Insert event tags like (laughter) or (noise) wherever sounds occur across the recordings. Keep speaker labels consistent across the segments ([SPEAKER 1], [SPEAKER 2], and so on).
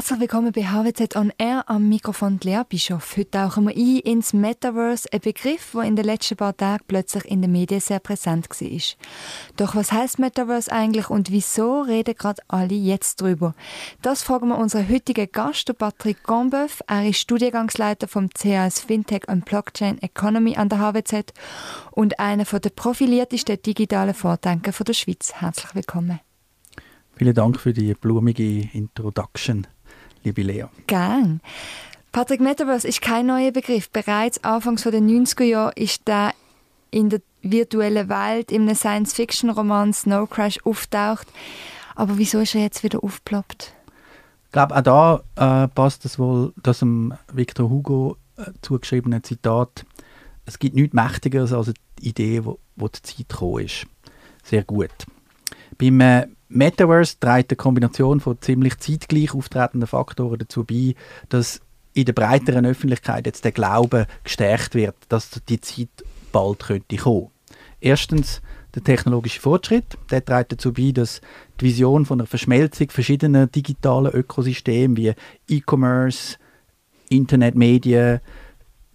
[SPEAKER 1] Herzlich willkommen bei HWZ On Air am Mikrofon Lea Bischof. Heute tauchen wir ein ins Metaverse, ein Begriff, der in den letzten paar Tagen plötzlich in den Medien sehr präsent war. Doch was heißt Metaverse eigentlich und wieso reden gerade alle jetzt drüber? Das fragen wir unseren heutigen Gast, Patrick Gombeuf. Er ist Studiengangsleiter vom CAS Fintech und Blockchain Economy an der HWZ und einer der profiliertesten digitalen Vordenker der Schweiz. Herzlich willkommen.
[SPEAKER 2] Vielen Dank für die blumige Introduction liebe Lea.
[SPEAKER 1] Gern. Patrick Metaverse ist kein neuer Begriff. Bereits Anfangs der 90er Jahre ist der in der virtuellen Welt in einem Science-Fiction-Roman Snow Crash auftaucht. Aber wieso ist er jetzt wieder aufgeploppt?
[SPEAKER 2] Ich glaube, auch da äh, passt es wohl, dass dem Victor Hugo äh, zugeschriebene Zitat «Es gibt nichts Mächtigeres als die Idee, wo, wo die Zeit gekommen ist». Sehr gut. Beim äh, Metaverse trägt eine Kombination von ziemlich zeitgleich auftretenden Faktoren dazu bei, dass in der breiteren Öffentlichkeit jetzt der Glaube gestärkt wird, dass die Zeit bald könnte kommen. Erstens der technologische Fortschritt, der trägt dazu bei, dass die Vision von einer Verschmelzung verschiedener digitaler Ökosysteme wie E-Commerce, Internetmedien,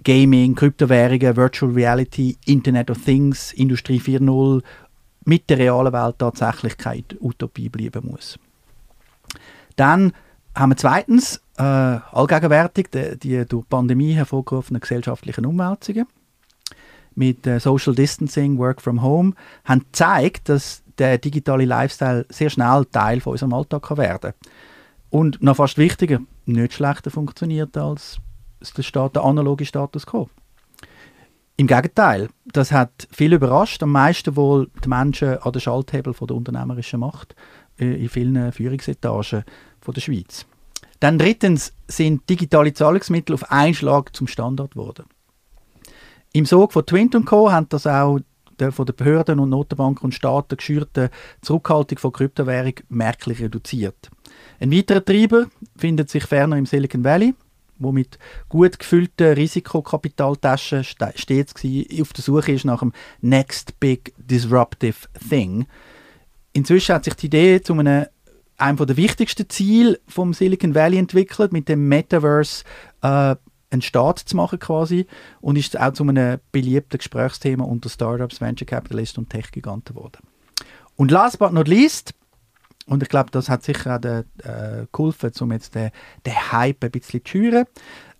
[SPEAKER 2] Gaming, Kryptowährungen, Virtual Reality, Internet of Things, Industrie 4.0 mit der realen Welt tatsächlich keine Utopie bleiben muss. Dann haben wir zweitens äh, allgegenwärtig die, die durch die Pandemie hervorgerufenen gesellschaftlichen Umwälzungen mit äh, Social Distancing, Work from Home, haben gezeigt, dass der digitale Lifestyle sehr schnell Teil von unserem Alltag kann werden Und noch fast wichtiger, nicht schlechter funktioniert als der, Staat, der analoge Status quo. Im Gegenteil, das hat viel überrascht. Am meisten wohl die Menschen an den Schalthebel der unternehmerischen Macht äh, in vielen Führungsetagen der Schweiz. Dann drittens sind digitale Zahlungsmittel auf einen Schlag zum Standard geworden. Im Sog von Twint Co. haben das auch der von den Behörden und Notenbanken und Staaten geschürte Zurückhaltung von Kryptowährung merklich reduziert. Ein weiterer Treiber findet sich ferner im Silicon Valley, wo mit gut gefüllten Risikokapitaltaschen stets auf der Suche ist nach dem Next Big Disruptive Thing. Inzwischen hat sich die Idee zu einem, einem der wichtigsten Ziele vom Silicon Valley entwickelt, mit dem Metaverse äh, einen Staat zu machen quasi und ist auch zu einem beliebten Gesprächsthema unter Startups, Venture Capitalists und Tech-Giganten geworden. Und last but not least und ich glaube, das hat sicher auch de, äh, geholfen, um jetzt den, den Hype ein bisschen zu schüren.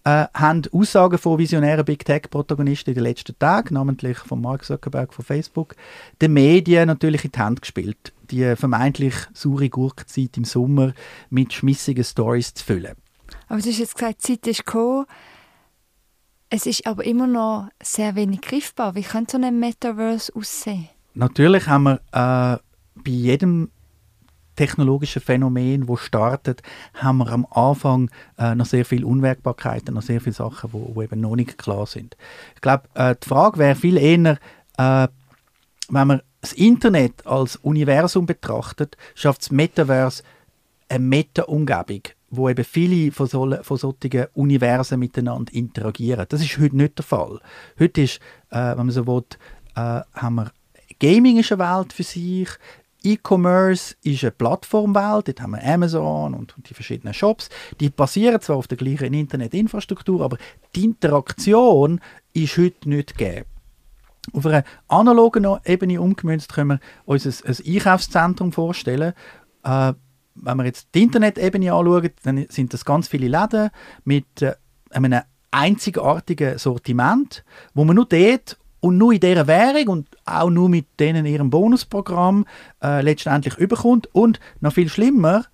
[SPEAKER 2] Äh, haben Aussagen von visionären Big Tech-Protagonisten in den letzten Tagen, namentlich von Mark Zuckerberg von Facebook, den Medien natürlich in die Hand gespielt, die vermeintlich saure Gurkenzeit im Sommer mit schmissigen Stories zu füllen.
[SPEAKER 1] Aber du hast jetzt gesagt, die Zeit ist gekommen. Es ist aber immer noch sehr wenig griffbar. Wie könnte so ein Metaverse aussehen?
[SPEAKER 2] Natürlich haben wir äh, bei jedem technologischen Phänomen, wo startet, haben wir am Anfang äh, noch sehr viele Unwägbarkeiten, noch sehr viele Sachen, wo, wo eben noch nicht klar sind. Ich glaube, äh, die Frage wäre viel eher, äh, wenn man das Internet als Universum betrachtet, schafft das Metaverse eine Meta-Umgebung, wo eben viele von, so, von solchen Universen miteinander interagieren. Das ist heute nicht der Fall. Heute ist, äh, wenn man so will, äh, haben wir Gaming ist eine Welt für sich, E-Commerce ist eine Plattformwelt, dort haben wir Amazon und, die verschiedenen Shops. Die basieren zwar auf der gleichen Internetinfrastruktur, aber die Interaktion ist heute nicht gegeben. Auf einer analogen Ebene umgemünzt können wir uns ein, ein Einkaufszentrum vorstellen. Äh, wenn wir jetzt die Internetebene anschauen, dann sind das ganz viele Läden mit äh, einem einzigartigen Sortiment, wo man nur dort und nur in dieser Währung und auch nur mit denen ihrem Bonusprogramm äh, letztendlich überkommt. Und noch viel schlimmer,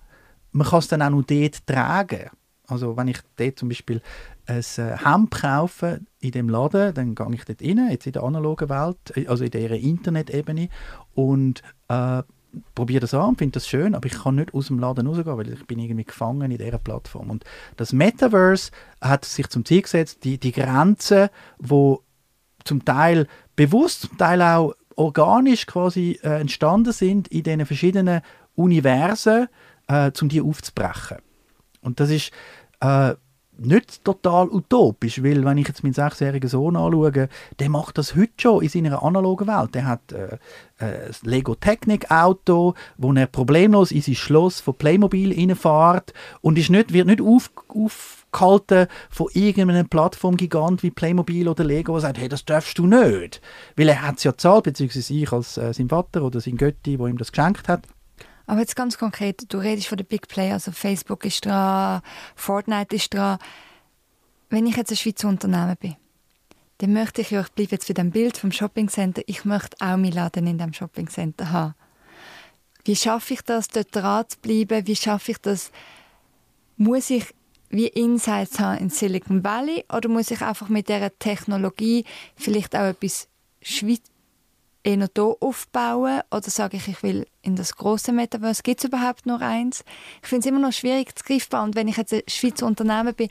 [SPEAKER 2] man kann es dann auch nur dort tragen. Also wenn ich dort zum Beispiel ein äh, Hemd kaufe in dem Laden, dann gehe ich dort rein, jetzt in der analogen Welt, äh, also in dieser Internetebene und äh, probiere das an, finde das schön, aber ich kann nicht aus dem Laden rausgehen, weil ich bin irgendwie gefangen in dieser Plattform. Und das Metaverse hat sich zum Ziel gesetzt, die, die Grenzen, wo zum Teil bewusst, zum Teil auch organisch quasi äh, entstanden sind in diesen verschiedenen Universen, äh, um die aufzubrechen. Und das ist äh, nicht total utopisch, weil wenn ich jetzt meinen sechsjährigen Sohn anschaue, der macht das heute schon in seiner analogen Welt. Der hat äh, äh, ein Lego Technik Auto, wo er problemlos in sein Schloss von Playmobil reinfährt und ist nicht, wird nicht auf, aufgehalten von irgendeinem Plattformgigant wie Playmobil oder Lego, der sagt, hey, das darfst du nicht. Weil er hat es ja gezahlt, beziehungsweise ich als äh, sein Vater oder sein Götti, wo ihm das geschenkt hat.
[SPEAKER 1] Aber jetzt ganz konkret, du redest von den Big Players, also Facebook ist dran, Fortnite ist dran. Wenn ich jetzt ein Schweizer Unternehmen bin, dann möchte ich ja, ich bleibe jetzt für dem Bild vom Shoppingcenter, ich möchte auch meinen Laden in dem Shoppingcenter haben. Wie schaffe ich das, dort dran zu bleiben? Wie schaffe ich das? Muss ich wie Insights haben in Silicon Valley oder muss ich einfach mit dieser Technologie vielleicht auch etwas Schweiz eher hier aufbauen oder sage ich, ich will in das große Metaverse? Gibt es überhaupt noch eins? Ich finde es immer noch schwierig zu griffbar und wenn ich jetzt ein Schweizer Unternehmen bin,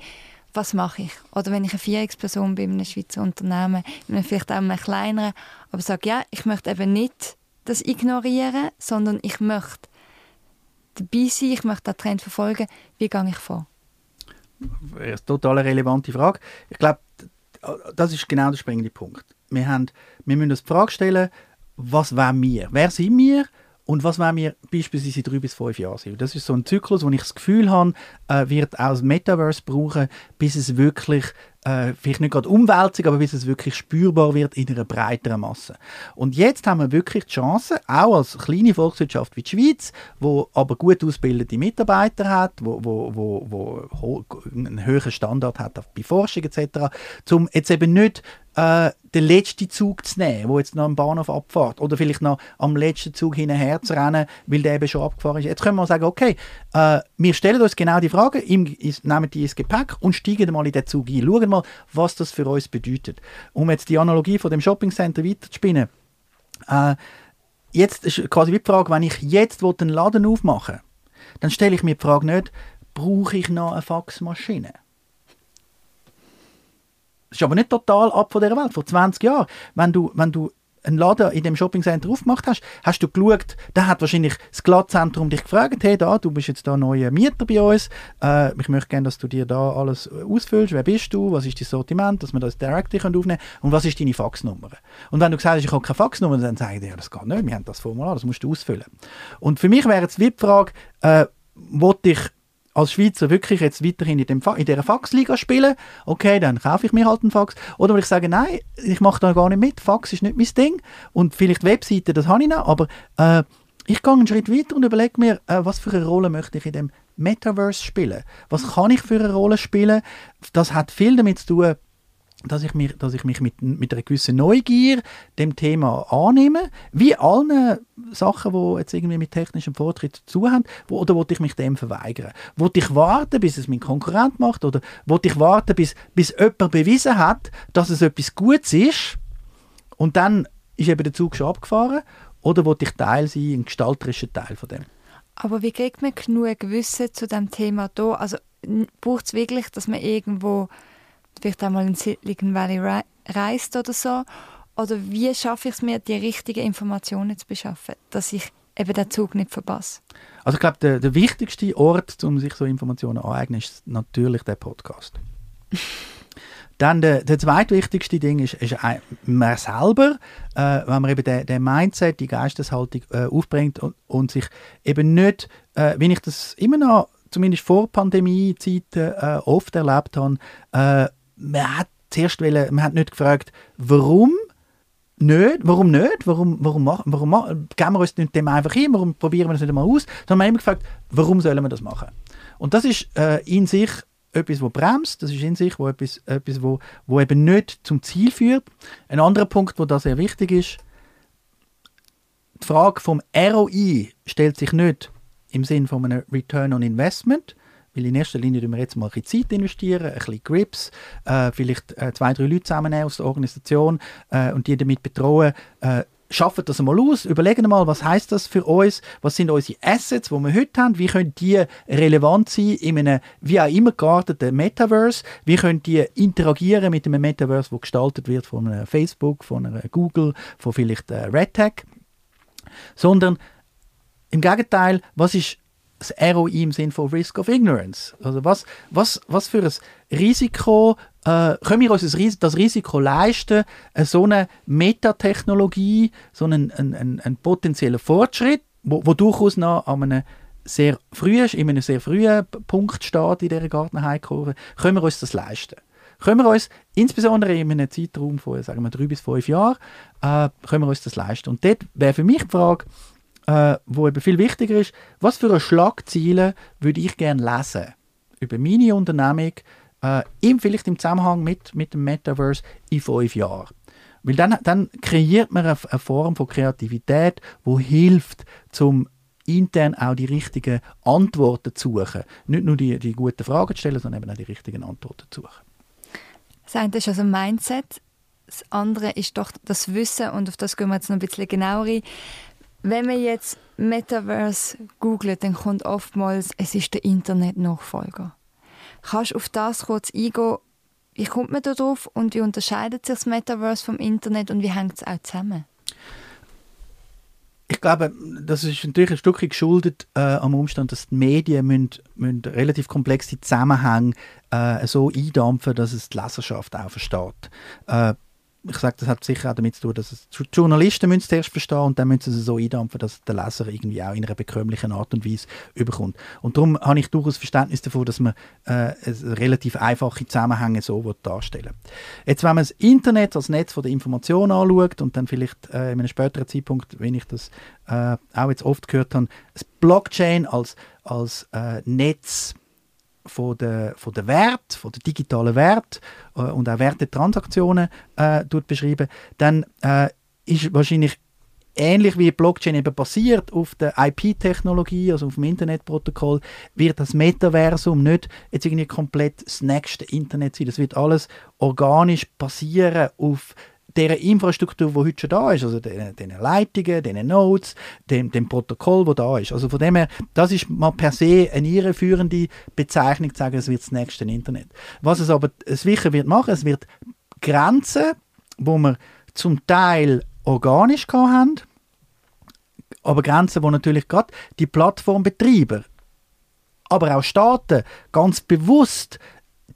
[SPEAKER 1] was mache ich? Oder wenn ich eine Vierungsperson bin in einem Schweizer Unternehmen, vielleicht auch einem kleineren, aber sage, ja, ich möchte eben nicht das ignorieren, sondern ich möchte dabei sein, ich möchte den Trend verfolgen. Wie gehe ich vor?
[SPEAKER 2] Eine total relevante Frage. Ich glaube, das ist genau der springende Punkt. Wir, haben, wir müssen uns die Frage stellen, was wollen wir? Wer sind wir? Und was wollen wir beispielsweise in drei bis fünf Jahren sein? Das ist so ein Zyklus, wo ich das Gefühl habe, äh, wird auch das Metaverse brauchen, bis es wirklich äh, vielleicht nicht gerade Umwälzung, aber bis es wirklich spürbar wird in einer breiteren Masse. Und jetzt haben wir wirklich die Chance, auch als kleine Volkswirtschaft wie die Schweiz, wo aber gut ausgebildete Mitarbeiter hat, wo, wo, wo, wo einen höheren Standard hat bei Forschung etc., um jetzt eben nicht äh, den letzten Zug zu nehmen, wo jetzt noch am Bahnhof abfährt oder vielleicht noch am letzten Zug hinterher zu rennen, weil der eben schon abgefahren ist. Jetzt können wir sagen, okay, äh, wir stellen uns genau die Frage, nehmen die ins Gepäck und steigen mal in den Zug ein. Schauen mal, was das für uns bedeutet. Um jetzt die Analogie von dem Shoppingcenter weiterzuspinnen. Äh, jetzt ist quasi die Frage, wenn ich jetzt einen Laden aufmachen will, dann stelle ich mir die Frage nicht, brauche ich noch eine Faxmaschine? Das ist aber nicht total ab von dieser Welt. Vor 20 Jahren, wenn du, wenn du einen Laden in dem Shoppingcenter aufgemacht hast, hast du geschaut, da hat wahrscheinlich das Glattzentrum dich gefragt, hey, da, du bist jetzt da neuer Mieter bei uns, äh, ich möchte gerne, dass du dir da alles ausfüllst, wer bist du, was ist dein Sortiment, dass wir das direkt aufnehmen können und was ist deine Faxnummer. Und wenn du gesagt hast, ich habe keine Faxnummer, dann sage ich dir, ja, das geht nicht, wir haben das Formular, das musst du ausfüllen. Und für mich wäre jetzt die Frage, äh, wollte ich als Schweizer wirklich jetzt weiterhin in, dem in dieser Faxliga spielen, okay, dann kaufe ich mir halt einen Fax. Oder will ich sagen, nein, ich mache da gar nicht mit, Fax ist nicht mein Ding. Und vielleicht Webseiten, das habe ich noch, aber äh, ich gehe einen Schritt weiter und überlege mir, äh, was für eine Rolle möchte ich in dem Metaverse spielen? Was kann ich für eine Rolle spielen? Das hat viel damit zu tun, dass ich mich, dass ich mich mit, mit einer gewissen Neugier dem Thema annehme, wie allen Sachen, die jetzt irgendwie mit technischem Fortschritt zu haben, wo, oder wollte ich mich dem verweigern? Wollte ich warten, bis es mein Konkurrent macht, oder wollte ich warten, bis, bis jemand bewiesen hat, dass es etwas Gutes ist, und dann ist eben der Zug schon abgefahren, oder wollte ich Teil sein, ein gestalterischer Teil von dem?
[SPEAKER 1] Aber wie kriegt man genug Wissen zu dem Thema da? Also braucht es wirklich, dass man irgendwo vielleicht einmal in Silicon Valley reist oder so? Oder wie schaffe ich es mir, die richtigen Informationen zu beschaffen, dass ich eben den Zug nicht verpasse?
[SPEAKER 2] Also ich glaube, der, der wichtigste Ort, um sich so Informationen aneignen, ist natürlich der Podcast. (laughs) Dann der, der zweitwichtigste Ding ist, ist man selber, äh, wenn man eben den, den Mindset, die Geisteshaltung äh, aufbringt und, und, sich eben nicht, äh, wie ich das immer noch, zumindest vor Pandemie-Zeiten äh, oft erlebt habe, äh, man hat zuerst wollen, man hat nicht gefragt, warum nicht, warum nicht, warum, warum, machen, warum geben wir uns nicht dem einfach hin, warum probieren wir das nicht einmal aus, sondern man hat immer gefragt, warum sollen wir das machen? Und das ist äh, in sich etwas, wo bremst, das ist in sich wo etwas, etwas wo, wo eben nicht zum Ziel führt. Ein anderer Punkt, wo da sehr wichtig ist, die Frage vom ROI stellt sich nicht im Sinn von einem Return on Investment, weil in erster Linie wir jetzt mal ein bisschen Zeit investieren, ein bisschen Grips, äh, vielleicht äh, zwei, drei Leute zusammennehmen aus der Organisation äh, und die damit betrauen, äh, schaffen das einmal aus, überlegen mal, was heißt das für uns, was sind unsere Assets, die wir heute haben, wie können die relevant sein in einem wie auch immer gearteten Metaverse, wie können die interagieren mit einem Metaverse, wo gestaltet wird von einem Facebook, von einer Google, von vielleicht äh, Red Tech, sondern im Gegenteil, was ist das ROI im Sinne von Risk of Ignorance. Also was, was, was für ein Risiko äh, können wir uns das, Risiko leisten, äh, so eine Metatechnologie, so einen, einen, einen, potenziellen Fortschritt, wo, wo durchaus noch an einem sehr früh, in einem sehr frühen Punkt steht in dieser Gartenheimkurve, können wir uns das leisten? Können wir uns, insbesondere in einem Zeitraum von, sagen wir, drei bis fünf Jahren, äh, können wir uns das leisten? Und dort wäre für mich die Frage, äh, wo eben viel wichtiger ist, was für eine Schlagziele würde ich gerne lesen über meine Unternehmung, äh, vielleicht im Zusammenhang mit, mit dem Metaverse in fünf Jahren. Weil dann, dann kreiert man eine, eine Form von Kreativität, wo hilft, zum intern auch die richtigen Antworten zu suchen. Nicht nur die, die guten Fragen zu stellen, sondern eben auch die richtigen Antworten zu suchen.
[SPEAKER 1] Das eine ist also Mindset, das andere ist doch das Wissen und auf das gehen wir jetzt noch ein bisschen genauer ein. Wenn man jetzt Metaverse googelt, dann kommt oftmals, es ist der Internet-Nachfolger. Kannst du auf das kurz eingehen? Wie kommt man da drauf und wie unterscheidet sich das Metaverse vom Internet und wie hängt es auch zusammen?
[SPEAKER 2] Ich glaube, das ist natürlich ein Stückchen geschuldet äh, am Umstand, dass die Medien müssen, müssen relativ komplexe Zusammenhänge äh, so eindampfen, dass es die Leserschaft auch versteht. Äh, ich sage, das hat sicher auch damit zu tun, dass es die Journalisten müssen es zuerst verstehen und dann müssen sie es so eindampfen, dass der Leser irgendwie auch in einer bekömmlichen Art und Weise überkommt. Und darum habe ich durchaus Verständnis davon, dass man äh, relativ einfache Zusammenhänge so darstellen Jetzt, wenn man das Internet als Netz der Information anschaut und dann vielleicht äh, in einem späteren Zeitpunkt, wenn ich das äh, auch jetzt oft gehört habe, das Blockchain als, als äh, Netz von der, von der Wert, von der digitalen Wert äh, und auch Wertetransaktionen äh, beschreiben, dann äh, ist wahrscheinlich ähnlich wie Blockchain eben basiert auf der IP-Technologie, also auf dem Internetprotokoll, wird das Metaversum nicht jetzt irgendwie komplett das nächste Internet sein. Das wird alles organisch basieren auf der Infrastruktur, die heute schon da ist, also den, den Leitungen, den Nodes, dem, dem Protokoll, das da ist. Also von dem her, das ist mal per se eine irreführende Bezeichnung, zu sagen, es wird das nächste Internet. Was es aber sicher wird machen, es wird Grenzen, wo wir zum Teil organisch haben, aber Grenzen, wo natürlich gerade die Plattformbetreiber, aber auch Staaten ganz bewusst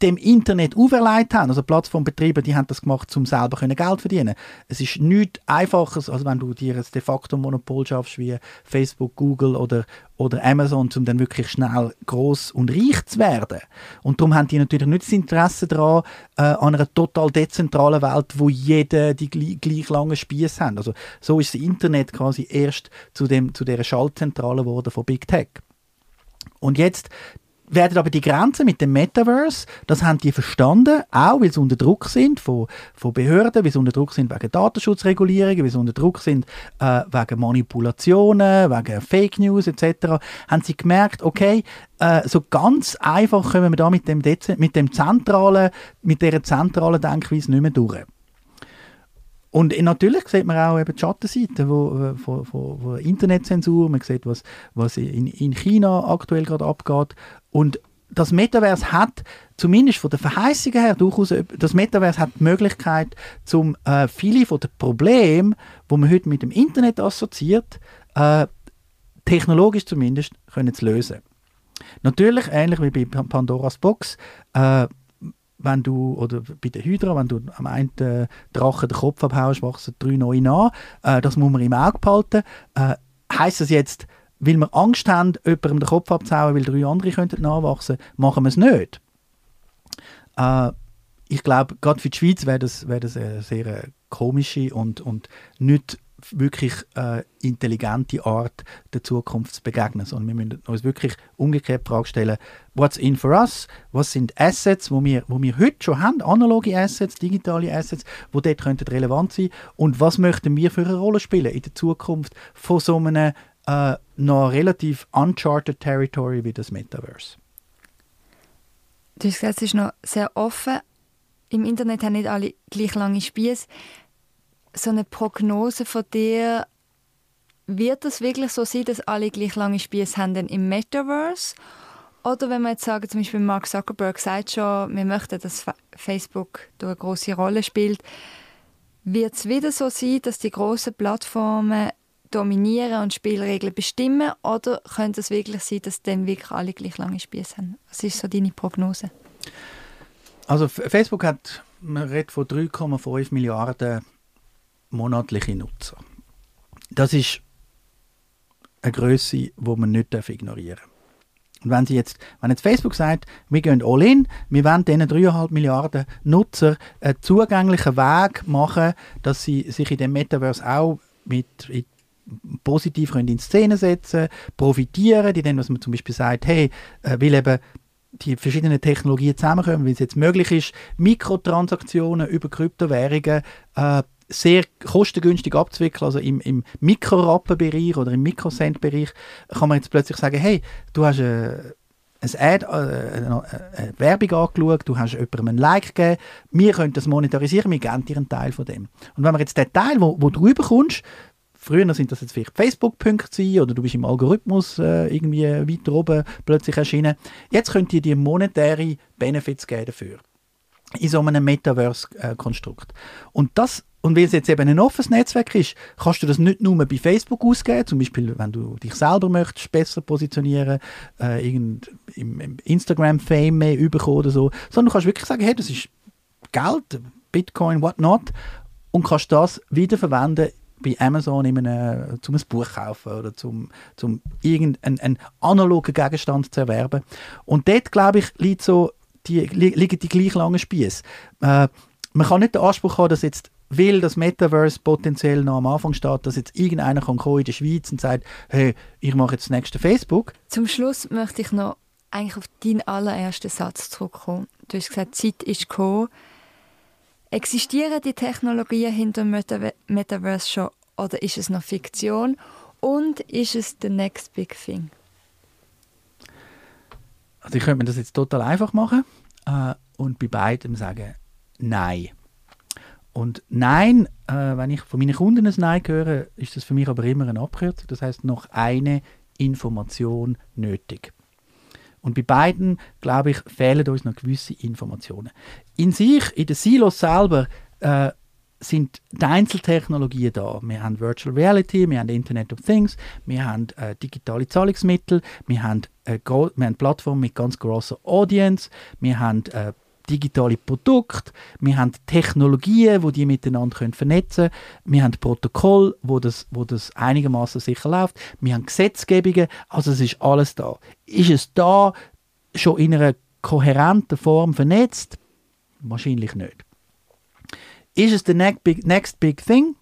[SPEAKER 2] dem Internet auferlegt haben. Also Plattformbetreiber, die haben das gemacht, um selber Geld zu verdienen. Es ist nichts Einfaches, als wenn du dir ein de facto Monopol schaffst wie Facebook, Google oder, oder Amazon, um dann wirklich schnell groß und reich zu werden. Und darum haben die natürlich nicht das Interesse daran, äh, an einer total dezentralen Welt, wo jeder die gleich, gleich langen Spieße hat. Also so ist das Internet quasi erst zu, dem, zu dieser Schaltzentrale geworden von Big Tech. Und jetzt werden aber die Grenzen mit dem Metaverse, das haben die verstanden, auch weil sie unter Druck sind von, von Behörden, weil sie unter Druck sind wegen Datenschutzregulierungen, weil sie unter Druck sind äh, wegen Manipulationen, wegen Fake News etc., haben sie gemerkt, okay, äh, so ganz einfach kommen wir da mit dem, mit dem zentralen, mit dieser zentralen Denkweise nicht mehr durch. Und natürlich sieht man auch eben die Schattenseiten wo, von, von, von Internetzensur, man sieht, was, was in, in China aktuell gerade abgeht. Und das Metaverse hat, zumindest von der Verheißung her, durchaus, das Metaverse hat die Möglichkeit, zum äh, viele von den Problemen, die man heute mit dem Internet assoziiert, äh, technologisch zumindest, können zu lösen. Natürlich, ähnlich wie bei Pandoras Box, äh, wenn du, oder bei der Hydra, wenn du am einen Drachen den Kopf abhaust, wachsen drei neue nach. Äh, das muss man im Auge behalten. Äh, heißt das jetzt, weil wir Angst haben, jemandem den Kopf abzuhauen, weil drei andere könnten nachwachsen, machen wir es nicht. Äh, ich glaube, gerade für die Schweiz wäre das, wär das eine sehr äh, komische und, und nicht wirklich äh, intelligente Art der Zukunft zu begegnen, sondern wir müssen uns wirklich umgekehrt die Frage stellen, what's in for us? Was sind Assets, wo wir, wo wir heute schon haben, analoge Assets, digitale Assets, wo dort könnten relevant sein und was möchten wir für eine Rolle spielen in der Zukunft von so einem äh, noch relativ uncharted Territory wie das Metaverse?
[SPEAKER 1] Du hast gesagt, es ist noch sehr offen. Im Internet haben nicht alle gleich lange Spieße so eine Prognose von dir, wird es wirklich so sein, dass alle gleich lange Spieße haben im Metaverse? Oder wenn wir jetzt sagen, zum Beispiel Mark Zuckerberg sagt schon, wir möchten, dass Facebook eine große Rolle spielt, wird es wieder so sein, dass die großen Plattformen dominieren und Spielregeln bestimmen oder könnte es wirklich sein, dass dann wirklich alle gleich lange Spieße haben? Was ist so deine Prognose?
[SPEAKER 2] Also Facebook hat, man redet von 3,5 Milliarden monatliche Nutzer. Das ist eine Größe, die man nicht ignorieren darf. Und wenn, sie jetzt, wenn jetzt Facebook sagt, wir gehen all in, wir wollen diesen 3,5 Milliarden Nutzer einen zugänglichen Weg machen, dass sie sich in dem Metaverse auch mit positiv können in Szene setzen profitieren, die dann, was man zum Beispiel sagt, hey, äh, weil eben die verschiedenen Technologien zusammenkommen, wie es jetzt möglich ist, Mikrotransaktionen über Kryptowährungen äh, sehr kostengünstig abzuwickeln, also im, im Mikrorappenbereich oder im Mikrocent-Bereich, kann man jetzt plötzlich sagen, hey, du hast äh, ein Ad, äh, eine, eine Werbung angeschaut, du hast jemandem ein Like gegeben, wir können das monetarisieren, wir geben dir einen Teil von dem. Und wenn man jetzt den Teil, wo, wo du rüberkommst, Früher sind das jetzt vielleicht Facebook-Punkte oder du bist im Algorithmus äh, irgendwie weiter oben plötzlich erschienen. Jetzt könnt ihr dir monetäre Benefits geben dafür. In so einem Metaverse-Konstrukt. Und das und weil es jetzt eben ein offenes Netzwerk ist, kannst du das nicht nur bei Facebook ausgeben, zum Beispiel, wenn du dich selber möchtest besser positionieren, äh, irgend, im, im Instagram-Fame mehr überkommen oder so, sondern du kannst wirklich sagen, hey, das ist Geld, Bitcoin, whatnot, und kannst das wiederverwenden bei Amazon in einem, zum ein Buch kaufen oder zum, zum irgendeinen analogen Gegenstand zu erwerben. Und dort, glaube ich, liegt so die, li liegen die gleich langen Spieße. Äh, man kann nicht den Anspruch haben, dass jetzt weil das Metaverse potenziell noch am Anfang steht, dass jetzt irgendeiner kann kommen in der Schweiz und sagt, hey, ich mache jetzt das nächste Facebook.
[SPEAKER 1] Zum Schluss möchte ich noch eigentlich auf deinen allerersten Satz zurückkommen. Du hast gesagt, Zeit ist gekommen, Existieren die Technologien hinter dem Meta Metaverse schon oder ist es noch Fiktion? Und ist es the next big thing?
[SPEAKER 2] Ich könnte mir das jetzt total einfach machen äh, und bei beidem sagen Nein. Und Nein, äh, wenn ich von meinen Kunden ein Nein höre, ist das für mich aber immer eine Abkürzung. Das heißt noch eine Information nötig. Und bei beiden, glaube ich, fehlen uns noch gewisse Informationen. In sich, in den Silos selber, äh, sind die Einzeltechnologien da. Wir haben Virtual Reality, wir haben Internet of Things, wir haben äh, digitale Zahlungsmittel, wir haben, äh, wir haben Plattformen mit ganz großer Audience, wir haben äh, digitale Produkte, wir haben Technologien, wo die, miteinander können vernetzen können, wir haben Protokoll, wo das, wo das einigermaßen sicher läuft, wir haben Gesetzgebungen, also es ist alles da. Ist es da schon in einer kohärenten Form vernetzt? Wahrscheinlich nicht. Ist es the next big, next big thing?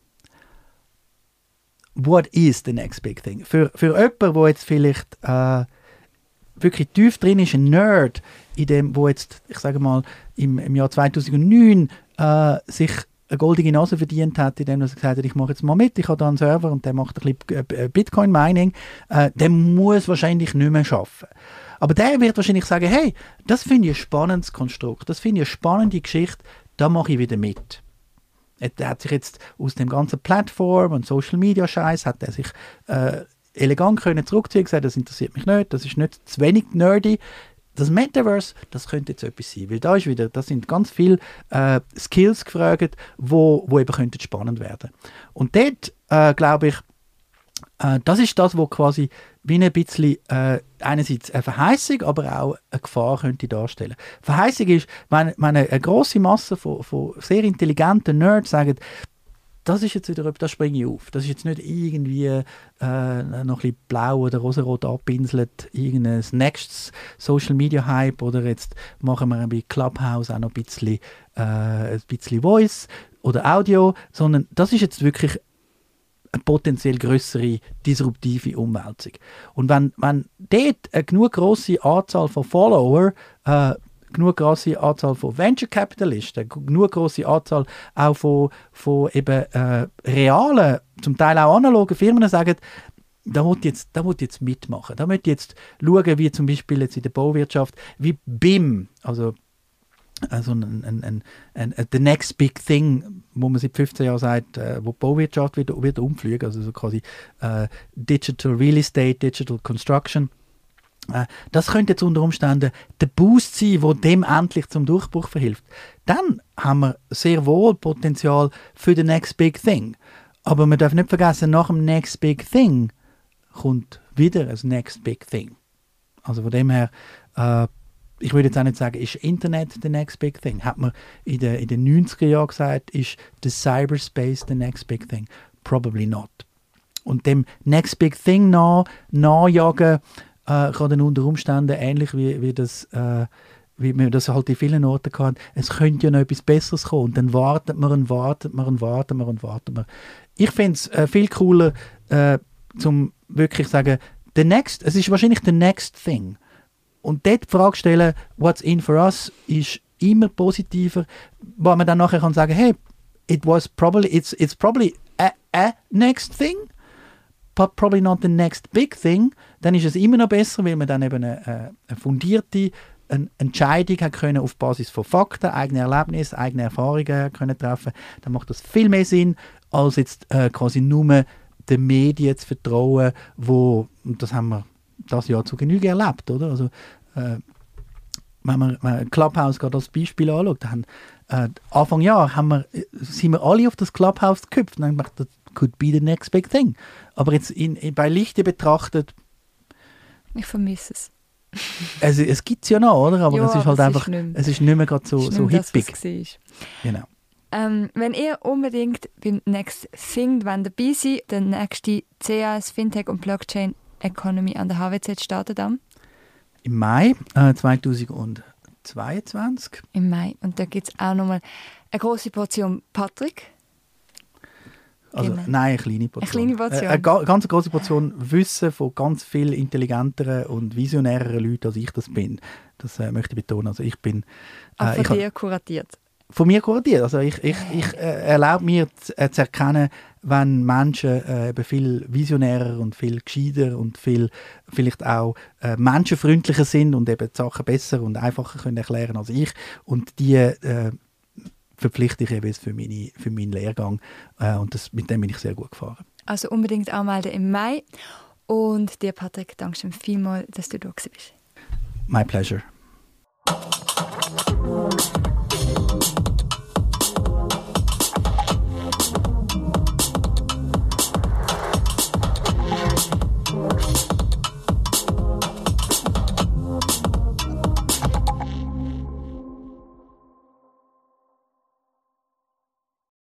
[SPEAKER 2] What is the next big thing? Für, für jemanden, der jetzt vielleicht äh, wirklich tief drin ist, ein Nerd, in dem, wo jetzt, ich sage mal, im, im Jahr 2009 äh, sich eine goldige Nase verdient hat, indem er gesagt hat, ich mache jetzt mal mit, ich habe da einen Server und der macht ein bisschen äh, Bitcoin-Mining, äh, der muss wahrscheinlich nicht mehr arbeiten. Aber der wird wahrscheinlich sagen, hey, das finde ich ein spannendes Konstrukt, das finde ich eine spannende Geschichte, da mache ich wieder mit. Er hat sich jetzt aus dem ganzen Plattform und Social Media Scheiß hat er sich äh, elegant können zurückziehen, gesagt, das interessiert mich nicht, das ist nicht zu wenig nerdy das Metaverse, das könnte jetzt etwas sein, weil da ist wieder, da sind ganz viele äh, Skills gefragt, wo, wo eben spannend werden. Und dort äh, glaube ich, äh, das ist das, wo quasi wie ein bisschen äh, einerseits eine Verheißung, aber auch eine Gefahr könnte darstellen. Verheißung ist, wenn, wenn eine, eine große Masse von, von sehr intelligenten Nerds sagen, das ist jetzt wieder, da springe ich auf. Das ist jetzt nicht irgendwie äh, noch ein bisschen blau oder rosarot abpinselt, irgendein nächstes Social Media Hype oder jetzt machen wir bei Clubhouse auch noch ein bisschen, äh, ein bisschen Voice oder Audio, sondern das ist jetzt wirklich eine potenziell größere disruptive Umwälzung. Und wenn, wenn dort eine genug große Anzahl von Follower äh, genug große Anzahl von Venture Capitalisten, genug große Anzahl auch von, von eben äh, realen, zum Teil auch analogen Firmen sagen, da muss jetzt, muss jetzt mitmachen. Da möchte jetzt schauen, wie zum Beispiel jetzt in der Bauwirtschaft, wie BIM, also also ein, ein, ein, ein, the next big thing, wo man seit 15 Jahren sagt, äh, wo die Bauwirtschaft wird, wird umfliegen, also so quasi äh, Digital Real Estate, Digital Construction äh, das könnte jetzt unter Umständen der Boost sein, der dem endlich zum Durchbruch verhilft. Dann haben wir sehr wohl Potenzial für the next big thing. Aber man darf nicht vergessen, nach dem Next Big Thing kommt wieder ein Next Big Thing. Also von dem her, äh, ich würde jetzt auch nicht sagen, ist Internet the next big thing. Hat man in den, in den 90er Jahren gesagt, ist the Cyberspace the next big thing. Probably not. Und dem next big thing nach, nachjagen äh, kann dann unter Umständen ähnlich wie, wie das äh, wie wir das halt in vielen Orten hatten, es könnte ja noch etwas Besseres kommen. Und dann wartet man und wartet man und wartet man und wartet man. Ich finde es äh, viel cooler, äh, zum wirklich sagen, the next, es ist wahrscheinlich the next thing. Und dort die Frage stellen, what's in for us, ist immer positiver, wo man dann nachher kann sagen, hey, it was probably, it's, it's probably a, a next thing, but probably not the next big thing. Dann ist es immer noch besser, weil man dann eben eine, eine fundierte eine Entscheidung hat können auf Basis von Fakten, eigenen Erlebnissen, eigenen Erfahrungen können treffen, dann macht das viel mehr Sinn, als jetzt äh, quasi nur den Medien zu vertrauen, wo, das haben wir das Jahr zu Genüge erlebt, oder? Also, äh, wenn man, wenn Clubhouse gerade als Beispiel anschaut, dann, äh, Anfang Jahr haben wir, sind wir alle auf das Clubhouse geküpft und haben gedacht, das could be the next big thing. Aber jetzt in, in, bei Lichte betrachtet...
[SPEAKER 1] Ich vermisse es.
[SPEAKER 2] Also, es gibt es ja noch, oder? Aber ja, es ist halt einfach, ist es ist nicht mehr gerade so, so hippig. Das, genau.
[SPEAKER 1] Ähm, wenn ihr unbedingt beim Next Thing dabei seid, der nächste CAS Fintech und Blockchain Economy an der HWZ startet am?
[SPEAKER 2] Im Mai äh, 2022.
[SPEAKER 1] Im Mai. Und da gibt es auch nochmal eine große Portion Patrick.
[SPEAKER 2] Also, genau. Nein, eine kleine Portion.
[SPEAKER 1] Eine kleine Portion.
[SPEAKER 2] Äh, eine ganz große Portion Wissen von ganz viel intelligenteren und visionäreren Leuten, als ich das bin. Das äh, möchte ich betonen. Also ich bin...
[SPEAKER 1] Äh, Auch von dir kuratiert?
[SPEAKER 2] Von mir kuratiert. Also ich, ich, ich äh, erlaube mir zu, äh, zu, erkennen, wenn Menschen äh, eben viel visionärer und viel gescheiter und viel vielleicht auch äh, menschenfreundlicher sind und eben die Sachen besser und einfacher können erklären als ich. Und die äh, verpflichte ich eben für, meine, für meinen Lehrgang. Äh, und das, mit dem bin ich sehr gut gefahren.
[SPEAKER 1] Also unbedingt anmelden im Mai. Und dir, Patrick, danke schön vielmals, dass du da bist.
[SPEAKER 2] My pleasure.